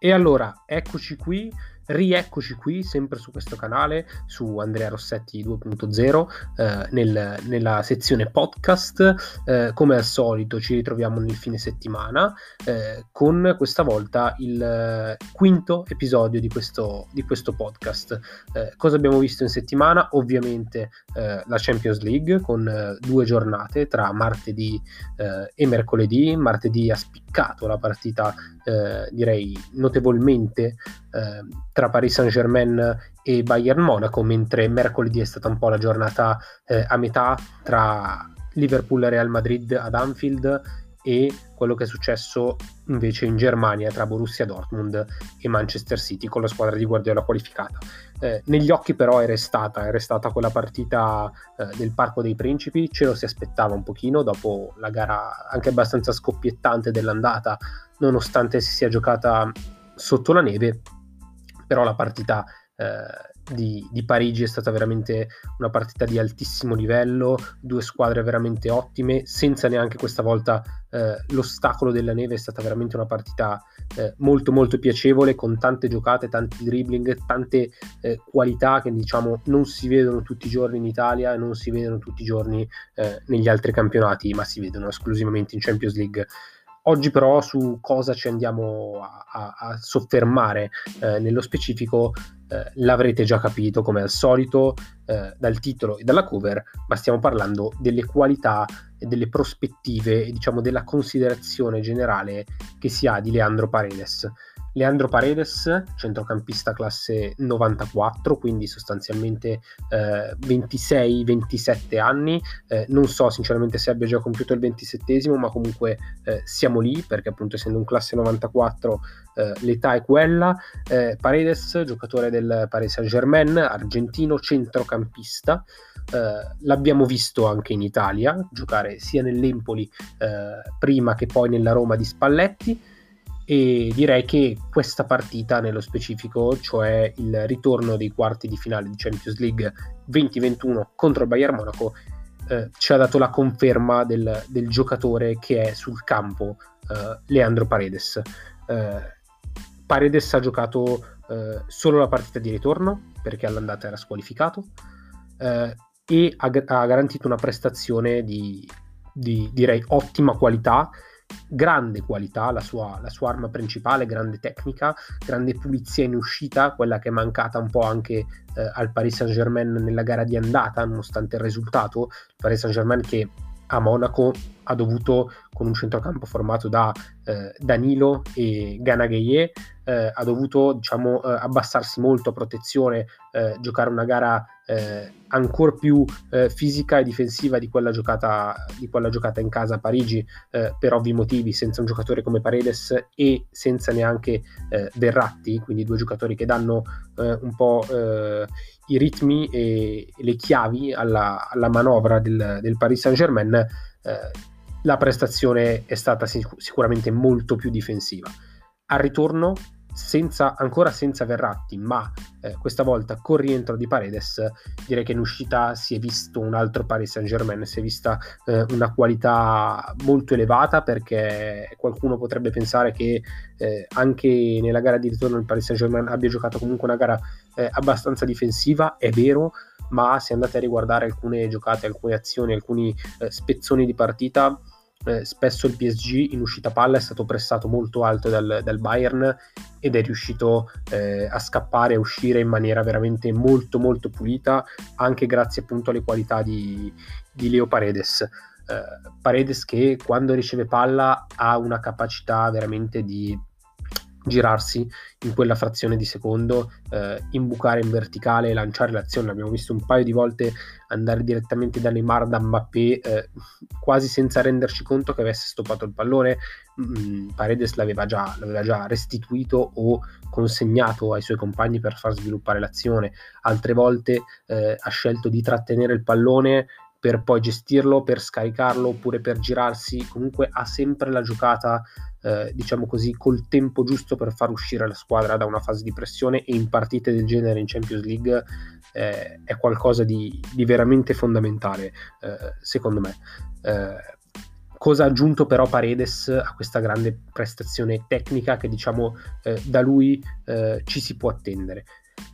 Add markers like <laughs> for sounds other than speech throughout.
E allora, eccoci qui Rieccoci qui, sempre su questo canale, su Andrea Rossetti 2.0, eh, nel, nella sezione podcast. Eh, come al solito ci ritroviamo nel fine settimana eh, con questa volta il eh, quinto episodio di questo, di questo podcast. Eh, cosa abbiamo visto in settimana? Ovviamente eh, la Champions League con due giornate tra martedì e mercoledì. Martedì ha spiccato la partita, direi notevolmente tra Paris Saint-Germain e Bayern Monaco, mentre mercoledì è stata un po' la giornata eh, a metà tra Liverpool e Real Madrid ad Anfield e quello che è successo invece in Germania tra Borussia Dortmund e Manchester City con la squadra di Guardiola qualificata. Eh, negli occhi però è restata, è restata quella partita eh, del Parco dei Principi, ce lo si aspettava un pochino dopo la gara anche abbastanza scoppiettante dell'andata, nonostante si sia giocata sotto la neve però la partita eh, di, di, Parigi è stata veramente una partita di altissimo livello, due squadre veramente ottime, senza neanche questa volta eh, l'ostacolo della neve, è stata veramente una partita eh, molto molto piacevole, con tante giocate, tanti dribbling, tante eh, qualità che diciamo non si vedono tutti i giorni in Italia e non si vedono tutti i giorni eh, negli altri campionati, ma si vedono esclusivamente in Champions League. Oggi però su cosa ci andiamo a, a, a soffermare eh, nello specifico eh, l'avrete già capito come al solito eh, dal titolo e dalla cover, ma stiamo parlando delle qualità e delle prospettive e diciamo della considerazione generale che si ha di Leandro Paredes. Leandro Paredes, centrocampista classe 94, quindi sostanzialmente eh, 26-27 anni. Eh, non so sinceramente se abbia già compiuto il 27 ma comunque eh, siamo lì perché appunto essendo un classe 94 eh, l'età è quella. Eh, Paredes, giocatore del Paris Saint-Germain, argentino, centrocampista. Eh, l'abbiamo visto anche in Italia giocare sia nell'Empoli prima che poi nella Roma di Spalletti e direi che questa partita nello specifico, cioè il ritorno dei quarti di finale di Champions League 2021 contro il Bayern Monaco, eh, ci ha dato la conferma del, del, giocatore che è sul campo, eh, Leandro Paredes. Eh, Paredes ha giocato eh, solo la partita di ritorno perché all'andata era squalificato eh, e ha, ha, garantito una prestazione di, di direi ottima qualità grande qualità, la sua, la sua, arma principale, grande tecnica, grande pulizia in uscita, quella che è mancata un po' anche eh, al Paris Saint-Germain nella gara di andata, nonostante il risultato. Il Paris Saint-Germain che a Monaco ha dovuto, con un centrocampo formato da eh, Danilo e Ganaghier, eh, ha dovuto diciamo, eh, abbassarsi molto a protezione, eh, giocare una gara eh, ancora più eh, fisica e difensiva di quella giocata, di quella giocata in casa a Parigi, per ovvi motivi, senza un giocatore come Paredes e senza neanche Verratti, quindi due giocatori che danno un po' i ritmi e le chiavi alla, alla manovra del, del, Paris Saint-Germain, eh, la prestazione è stata sic- sicuramente molto più difensiva. Al ritorno senza, ancora senza Verratti, ma eh, questa volta con rientro di Paredes, direi che in uscita si è visto un altro Paris Saint Germain, si è vista eh, una qualità molto elevata perché qualcuno potrebbe pensare che eh, anche nella gara di ritorno il Paris Saint Germain abbia giocato comunque una gara eh, abbastanza difensiva, è vero, ma se andate a riguardare alcune giocate, alcune azioni, alcuni eh, spezzoni di partita, eh, spesso il PSG in uscita palla è stato pressato molto alto dal, dal Bayern ed è riuscito eh, a scappare a uscire in maniera veramente molto molto pulita anche grazie appunto alle qualità di, di Leo Paredes. Eh, Paredes che quando riceve palla ha una capacità veramente di girarsi in quella frazione di secondo, eh, imbucare in verticale lanciare l'azione. L'abbiamo visto un paio di volte andare direttamente da Neymar da Mbappé, eh, quasi senza renderci conto che avesse stoppato il pallone. Mm, Paredes l'aveva già, l'aveva già restituito o consegnato ai suoi compagni per far sviluppare l'azione. Altre volte eh, ha scelto di trattenere il pallone per poi gestirlo, per scaricarlo oppure per girarsi, comunque ha sempre la giocata, eh, diciamo così, col tempo giusto per far uscire la squadra da una fase di pressione e in partite del genere in Champions League eh, è qualcosa di, di veramente fondamentale, eh, secondo me. Eh, cosa ha aggiunto però Paredes a questa grande prestazione tecnica che diciamo eh, da lui eh, ci si può attendere?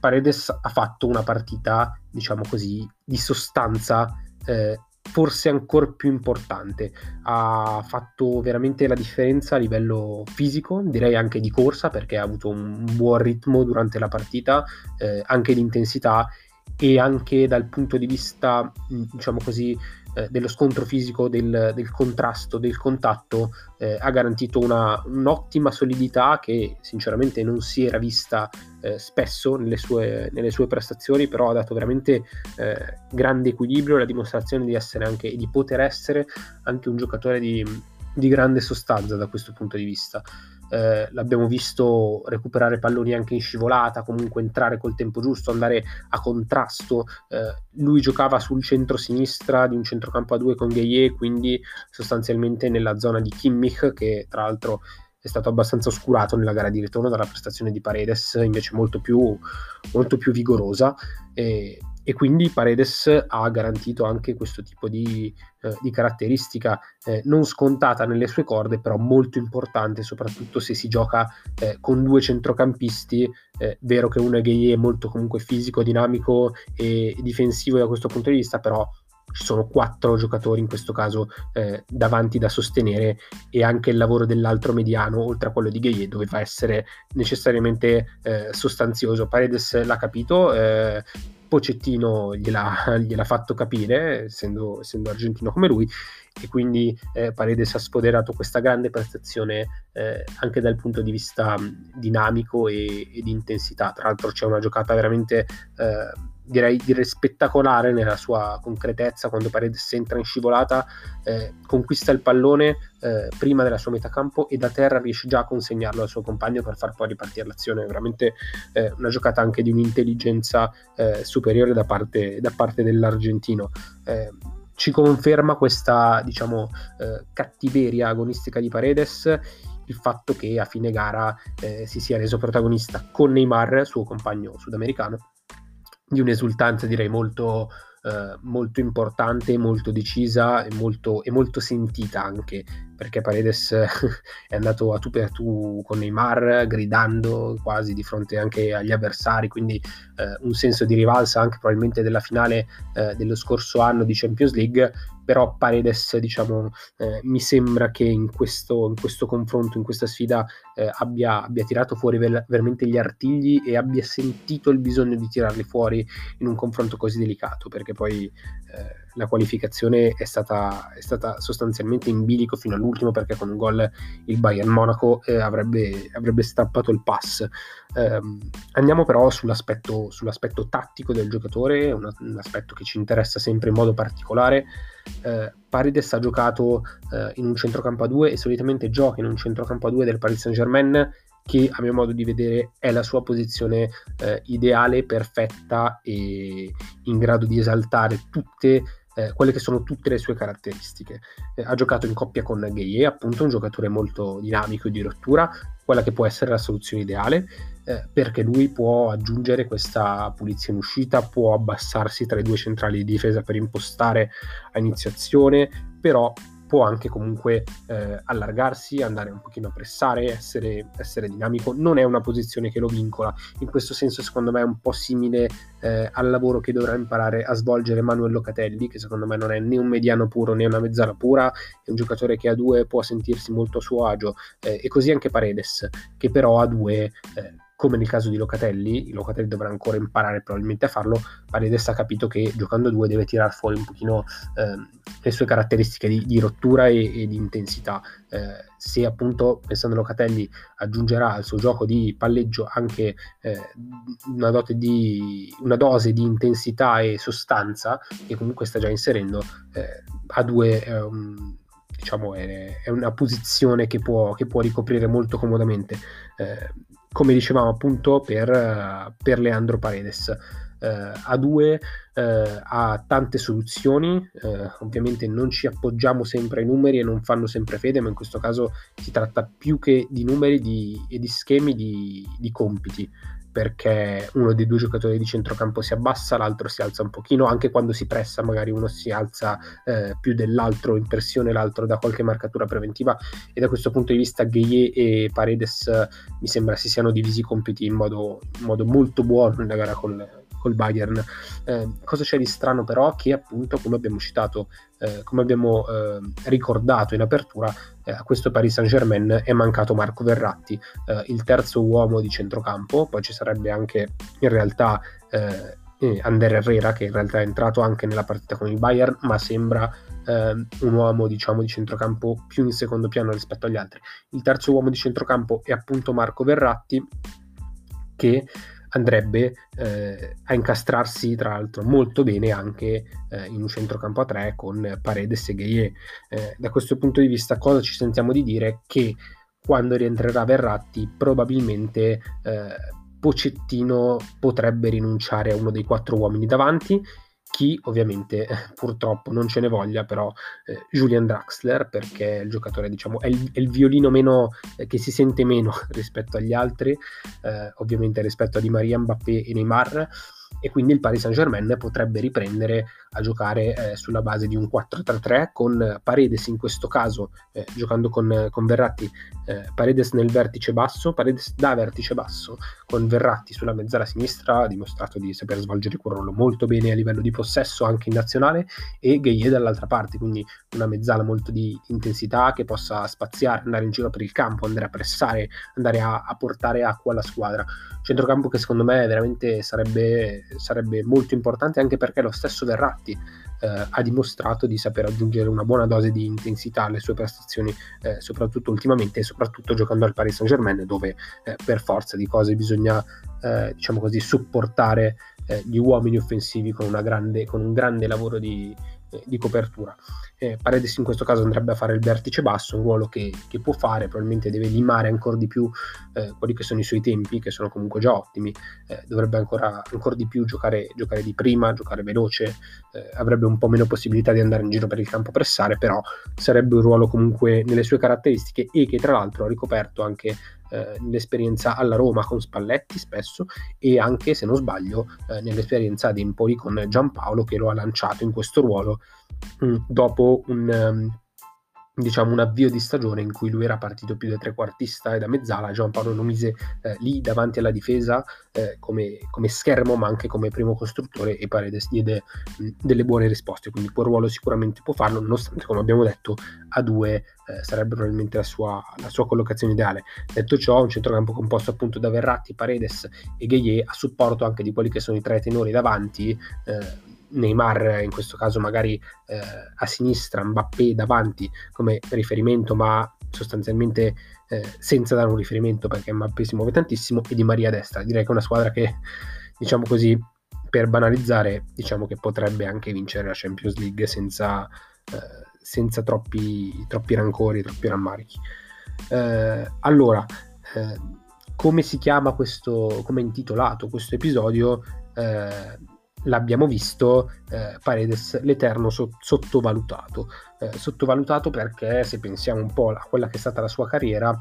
Paredes ha fatto una partita, diciamo così, di sostanza eh, forse ancora più importante. Ha fatto veramente la differenza a livello fisico, direi anche di corsa, perché ha avuto un buon ritmo durante la partita, eh, anche di intensità e anche dal punto di vista, diciamo così, eh, dello scontro fisico, del, del, contrasto, del contatto, eh, ha garantito una, un'ottima solidità che sinceramente non si era vista eh, spesso nelle sue, nelle sue, prestazioni, però ha dato veramente eh, grande equilibrio, la dimostrazione di essere anche, di poter essere anche un giocatore di, di grande sostanza da questo punto di vista eh, l'abbiamo visto recuperare palloni anche in scivolata, comunque entrare col tempo giusto, andare a contrasto. Eh, lui giocava sul centro-sinistra di un centrocampo a due con Gaye, quindi sostanzialmente nella zona di Kimmich, che tra l'altro è stato abbastanza oscurato nella gara di ritorno dalla prestazione di Paredes, invece molto più, molto più vigorosa. E, e quindi Paredes ha garantito anche questo tipo di, eh, di caratteristica eh, non scontata nelle sue corde, però molto importante, soprattutto se si gioca eh, con due centrocampisti, eh, vero che uno è gay è molto comunque fisico, dinamico e difensivo da questo punto di vista, però ci sono quattro giocatori in questo caso eh, davanti da sostenere e anche il lavoro dell'altro mediano, oltre a quello di Gaye, doveva essere necessariamente eh, sostanzioso. Paredes l'ha capito, eh, Pocettino gliel'ha, <laughs> gliel'ha fatto capire, essendo, essendo, argentino come lui, e quindi eh, Paredes ha spoderato questa grande prestazione eh, anche dal punto di vista dinamico e, e, di intensità. Tra l'altro c'è una giocata veramente... Eh, direi direi spettacolare nella sua concretezza quando Paredes entra in scivolata, eh, conquista il pallone eh, prima della sua metà campo e da terra riesce già a consegnarlo al suo compagno per far poi ripartire l'azione. È veramente eh, una giocata anche di un'intelligenza superiore da parte, da parte dell'argentino ci conferma questa diciamo eh, cattiveria agonistica di Paredes il fatto che a fine gara eh, si sia reso protagonista con Neymar, suo compagno sudamericano, di un'esultanza direi molto, eh, molto importante, molto decisa e molto, e molto sentita anche perché Paredes <laughs> è andato a tu per tu con Neymar gridando quasi di fronte anche agli avversari quindi eh, un senso di rivalsa anche probabilmente della finale eh, dello scorso anno di Champions League però Paredes diciamo eh, mi sembra che in questo, in questo, confronto, in questa sfida eh, abbia, abbia, tirato fuori ver- veramente gli artigli e abbia sentito il bisogno di tirarli fuori in un confronto così delicato perché poi eh, la qualificazione è stata, è stata, sostanzialmente in bilico fino all'ultimo perché con un gol il Bayern Monaco eh, avrebbe, avrebbe, strappato il pass. Eh, andiamo però sull'aspetto, sull'aspetto, tattico del giocatore, un, un, aspetto che ci interessa sempre in modo particolare. Eh, Paredes ha giocato eh, in un centrocampo a 2 e solitamente gioca in un centrocampo a 2 del Paris Saint Germain che a mio modo di vedere è la sua posizione eh, ideale, perfetta e in grado di esaltare tutte eh, quelle che sono tutte le sue caratteristiche. Eh, ha giocato in coppia con Gaye, appunto un giocatore molto dinamico e di rottura, quella che può essere la soluzione ideale, eh, perché lui può aggiungere questa pulizia in uscita, può abbassarsi tra i due centrali di difesa per impostare a iniziazione, però può anche comunque eh, allargarsi, andare un pochino a pressare, essere, essere, dinamico, non è una posizione che lo vincola, in questo senso secondo me è un po' simile eh, al lavoro che dovrà imparare a svolgere Manuel Locatelli, che secondo me non è né un mediano puro né una mezzala pura, è un giocatore che a due può sentirsi molto a suo agio, eh, e così anche Paredes, che però a due eh, come nel caso di Locatelli, Locatelli dovrà ancora imparare probabilmente a farlo, Paredes ha capito che giocando due deve tirare fuori un pochino eh, le sue caratteristiche di, di rottura e, e, di intensità. Eh, se appunto, pensando a Locatelli, aggiungerà al suo gioco di palleggio anche eh, una, di, una, dose di intensità e sostanza, che comunque sta già inserendo, eh, a due è un diciamo è, è, una posizione che può, che può, ricoprire molto comodamente. Eh, come dicevamo appunto per, per Leandro Paredes. Uh, a due uh, ha tante soluzioni, uh, ovviamente non ci appoggiamo sempre ai numeri e non fanno sempre fede, ma in questo caso si tratta più che di numeri di, e di schemi di, di compiti perché uno dei due giocatori di centrocampo si abbassa, l'altro si alza un pochino, anche quando si pressa magari uno si alza eh, più dell'altro in pressione, l'altro da qualche marcatura preventiva. E da questo punto di vista Gueye e Paredes mi sembra si siano divisi i compiti in modo, in modo molto buono nella gara col, col Bayern. Eh, cosa c'è di strano però? Che appunto, come abbiamo citato, eh, come abbiamo eh, ricordato in apertura, eh, a questo Paris Saint Germain è mancato Marco Verratti, eh, il terzo uomo di centrocampo, poi ci sarebbe anche in realtà eh, Ander Herrera che in realtà è entrato anche nella partita con il Bayern, ma sembra un uomo diciamo di centrocampo più in secondo piano rispetto agli altri. Il terzo uomo di centrocampo è appunto Marco Verratti che andrebbe eh, a incastrarsi tra l'altro molto bene anche eh, in un centrocampo a tre con Paredes e Gueye. Eh, da questo punto di vista cosa ci sentiamo di dire? Che quando rientrerà Verratti probabilmente eh, Pocettino potrebbe rinunciare a uno dei quattro uomini davanti chi ovviamente <laughs> purtroppo non ce ne voglia, però eh, Julian Draxler, perché il giocatore diciamo è il, è il violino meno, eh, che si sente meno <laughs> rispetto agli altri, eh, ovviamente rispetto a Di Maria, Mbappé e Neymar e quindi il Paris Saint-Germain potrebbe riprendere a giocare eh, sulla base di un 4-3-3 con Paredes in questo caso eh, giocando con, con Verratti eh, Paredes nel vertice basso Paredes da vertice basso con Verratti sulla mezzala sinistra ha dimostrato di saper svolgere quel ruolo molto bene a livello di possesso anche in nazionale e Gueye dall'altra parte quindi una mezzala molto di intensità che possa spaziare andare in giro per il campo andare a pressare andare a, a portare acqua alla squadra. Centrocampo che secondo me veramente sarebbe sarebbe molto importante anche perché lo stesso Verratti eh, ha dimostrato di saper aggiungere una buona dose di intensità alle sue prestazioni, eh, soprattutto ultimamente e soprattutto giocando al Paris Saint Germain dove eh, per forza di cose bisogna eh, diciamo così supportare eh, gli uomini offensivi con, grande, con un grande lavoro di, di copertura. Eh, Paredes in questo caso andrebbe a fare il vertice basso, un ruolo che, che può fare, probabilmente deve limare ancora di più eh, quelli che sono i suoi tempi, che sono comunque già ottimi, eh, dovrebbe ancora, ancora, di più giocare, giocare, di prima, giocare veloce, eh, avrebbe un po' meno possibilità di andare in giro per il campo a pressare, però sarebbe un ruolo comunque nelle sue caratteristiche e che tra l'altro ha ricoperto anche eh, nell'esperienza alla Roma con Spalletti spesso e anche, se non sbaglio, eh, nell'esperienza ad Empoli con Giampaolo che lo ha lanciato in questo ruolo mh, mm, dopo un, um, diciamo, un avvio di stagione in cui lui era partito più da trequartista e da mezzala, Giampaolo lo mise eh, lì davanti alla difesa eh, come, come, schermo ma anche come primo costruttore e Paredes diede mh, delle buone risposte, quindi quel ruolo sicuramente può farlo, nonostante come abbiamo detto a due eh, sarebbe probabilmente la sua, la sua, collocazione ideale. Detto ciò, un centrocampo composto appunto da Verratti, Paredes e Gueye a supporto anche di quelli che sono i tre tenori davanti, eh, Neymar in questo caso magari eh, a sinistra, Mbappé davanti come riferimento, ma sostanzialmente eh, senza dare un riferimento perché Mbappé si muove tantissimo e Di Maria a destra. Direi che è una squadra che, diciamo così, per banalizzare, diciamo che potrebbe anche vincere la Champions League senza, eh, senza troppi, troppi, rancori, troppi rammarichi. Eh, allora, eh, come si chiama questo, come è intitolato questo episodio? L'abbiamo visto, eh, Paredes l'Eterno so- sottovalutato. Eh, sottovalutato perché se pensiamo un po' a quella che è stata la sua carriera,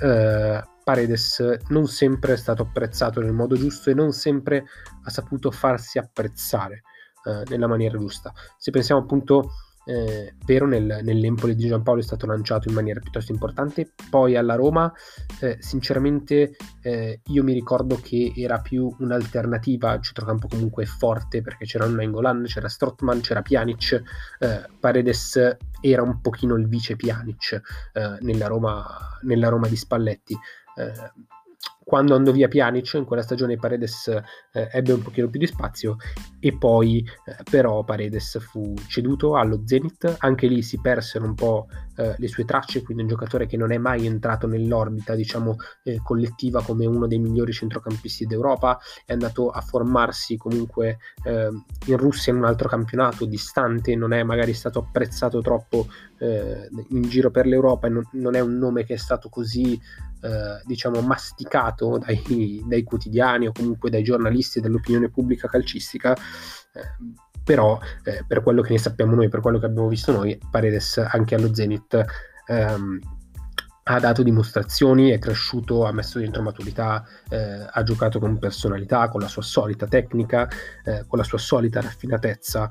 eh, Paredes non sempre è stato apprezzato nel modo giusto e non sempre ha saputo farsi apprezzare eh, nella maniera giusta. Se pensiamo appunto eh, vero nel, nell'Empoli di Giampaolo è stato lanciato in maniera piuttosto importante. Poi alla Roma eh, sinceramente eh, io mi ricordo che era più un'alternativa al centrocampo comunque forte perché c'era Nangolan, c'era Strottman, c'era Pjanic eh, Paredes era un pochino il vice Pjanic eh, nella Roma, nella Roma di Spalletti. Eh, quando andò via Pjanic in quella stagione Paredes eh, ebbe un pochino più di spazio e poi eh, però Paredes fu ceduto allo Zenit, anche lì si persero un po' eh, le sue tracce, quindi un giocatore che non è mai entrato nell'orbita diciamo eh, collettiva come uno dei migliori centrocampisti d'Europa, è andato a formarsi comunque eh, in Russia in un altro campionato distante, non è magari stato apprezzato troppo eh, in giro per l'Europa e non, non, è un nome che è stato così eh, diciamo masticato dai, dai, quotidiani o comunque dai giornalisti dell'opinione pubblica calcistica eh, però eh, per quello che ne sappiamo noi per quello che abbiamo visto noi Paredes anche allo Zenit ehm, ha dato dimostrazioni, è cresciuto, ha messo dentro maturità, eh, ha giocato con personalità, con la sua solita tecnica, eh, con la sua solita raffinatezza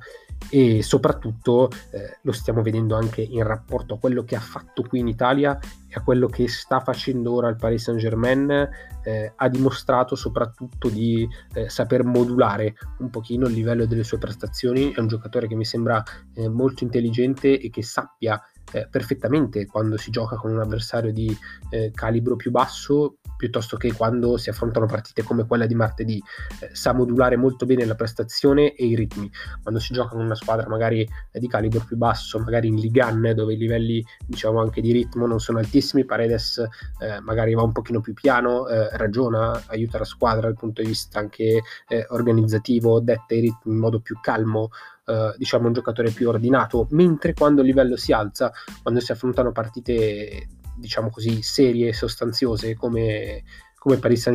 e soprattutto eh, lo stiamo vedendo anche in rapporto a quello che ha fatto qui in Italia e a quello che sta facendo ora il Paris Saint Germain, eh, ha dimostrato soprattutto di eh, saper modulare un pochino il livello delle sue prestazioni, è un giocatore che mi sembra eh, molto intelligente e che sappia eh, perfettamente quando si gioca con un avversario di eh, calibro più basso piuttosto che quando si affrontano partite come quella di martedì. Eh, sa modulare molto bene la prestazione e i ritmi. Quando si gioca con una squadra magari eh, di calibro più basso, magari in Ligan, dove i livelli diciamo anche di ritmo non sono altissimi, Paredes eh, magari va un pochino più piano, eh, ragiona, aiuta la squadra dal punto di vista anche eh, organizzativo, detta i ritmi in modo più calmo, Uh, diciamo un giocatore più ordinato, mentre quando il livello si alza, quando si affrontano partite diciamo così, serie e sostanziose come, come Paris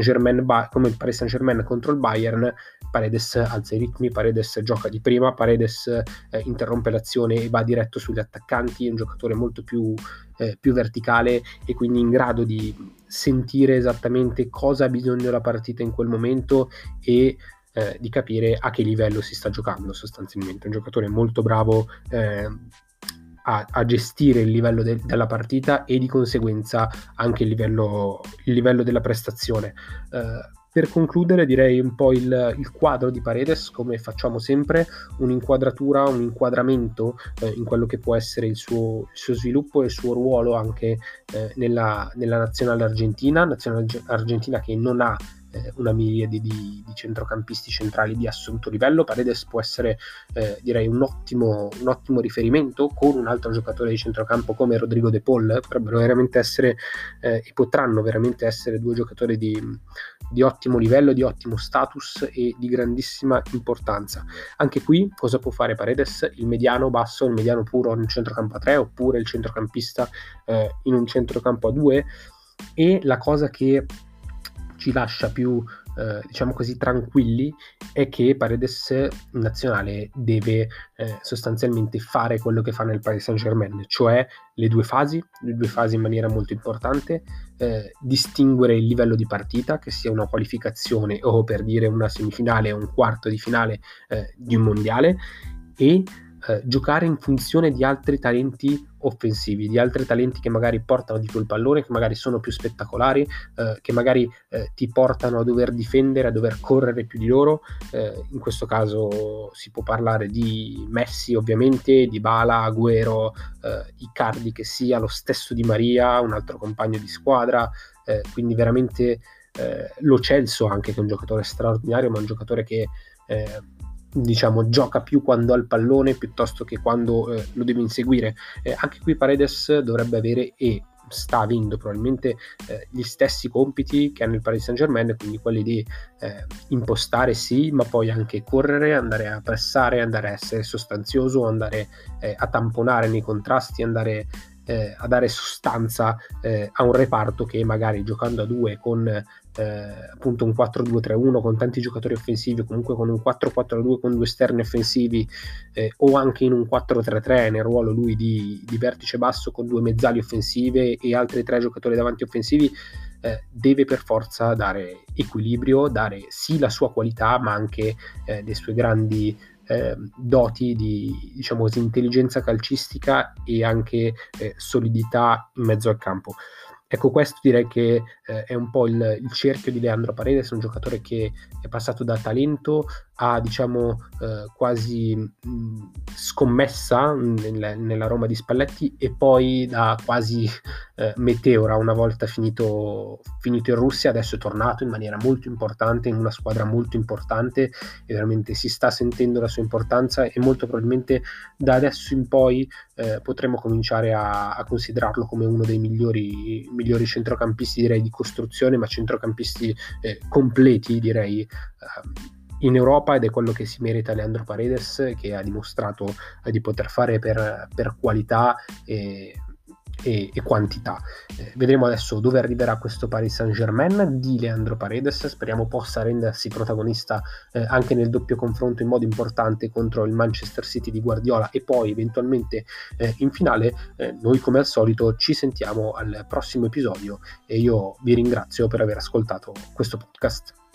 come Paris Saint-Germain contro il Bayern, Paredes alza i ritmi, Paredes gioca di prima, Paredes eh, interrompe l'azione e va diretto sugli attaccanti, è un giocatore molto più, eh, più, verticale e quindi in grado di sentire esattamente cosa ha bisogno la partita in quel momento e eh, di capire a che livello si sta giocando sostanzialmente. Un giocatore molto bravo eh, a, a gestire il livello de- della partita e di conseguenza anche il livello, il livello della prestazione. Uh, per concludere direi un po' il, il, quadro di Paredes, come facciamo sempre, un'inquadratura, un inquadramento eh, in quello che può essere il suo, il suo, sviluppo e il suo ruolo anche eh, nella, nella nazionale argentina, nazionale argentina che non ha eh, una miriade di, di, centrocampisti centrali di assoluto livello. Paredes può essere, eh, direi, un ottimo, un ottimo, riferimento con un altro giocatore di centrocampo come Rodrigo De Paul. Potrebbero veramente essere eh, e potranno veramente essere due giocatori di, di ottimo livello, di ottimo status e di grandissima importanza. Anche qui cosa può fare Paredes? Il mediano basso, il mediano puro in un centrocampo a 3 oppure il centrocampista eh, in un centrocampo a 2 e la cosa che ci lascia più, eh, diciamo così, tranquilli è che Paredes nazionale deve eh, sostanzialmente fare quello che fa nel Paris Saint Germain, cioè le due fasi, le due fasi in maniera molto importante, eh, distinguere il livello di partita, che sia una qualificazione o per dire una semifinale o un quarto di finale eh, di un mondiale, e eh, giocare in funzione di altri talenti offensivi, di altri talenti che magari portano di più il pallone, che magari sono più spettacolari, eh, che magari eh, ti portano a dover difendere, a dover correre più di loro. Eh, in questo caso si può parlare di Messi ovviamente, di Bala, Agüero, eh, Icardi che sia, lo stesso di Maria, un altro compagno di squadra, eh, quindi veramente eh, lo Celso anche che è un giocatore straordinario, ma un giocatore che diciamo, gioca più quando ha il pallone piuttosto che quando eh, lo deve inseguire. Eh, anche qui Paredes dovrebbe avere e sta avendo probabilmente eh, gli stessi compiti che hanno il Paris Saint Germain, quindi quelli di eh, impostare sì, ma poi anche correre, andare a pressare, andare a essere sostanzioso, andare eh, a tamponare nei contrasti, andare eh, a dare sostanza eh, a un reparto che magari giocando a due con eh, appunto un 4-2-3-1 con tanti giocatori offensivi, comunque con un 4-4-2 con due esterni offensivi eh, o anche in un 4-3-3 nel ruolo lui di, di, vertice basso con due mezzali offensive e altri tre giocatori davanti offensivi, eh, deve per forza dare equilibrio, dare sì la sua qualità ma anche eh, le sue grandi eh, doti di diciamo così, intelligenza calcistica e anche eh, solidità in mezzo al campo. Ecco, questo direi che eh, è un po' il, il, cerchio di Leandro Paredes, un giocatore che è passato da talento a diciamo eh, quasi mh, scommessa nel, nella Roma di Spalletti e poi da quasi eh, meteora una volta finito, finito in Russia, adesso è tornato in maniera molto importante in una squadra molto importante e veramente si sta sentendo la sua importanza e molto probabilmente da adesso in poi eh, potremo cominciare a, a, considerarlo come uno dei migliori, migliori centrocampisti direi di costruzione ma centrocampisti eh, completi direi ehm, in Europa ed è quello che si merita Leandro Paredes che ha dimostrato di poter fare per, per qualità e, e, e quantità. Eh, vedremo adesso dove arriverà questo Paris Saint Germain di Leandro Paredes, speriamo possa rendersi protagonista eh, anche nel doppio confronto in modo importante contro il Manchester City di Guardiola e poi eventualmente eh, in finale. Eh, noi come al solito ci sentiamo al prossimo episodio e io vi ringrazio per aver ascoltato questo podcast.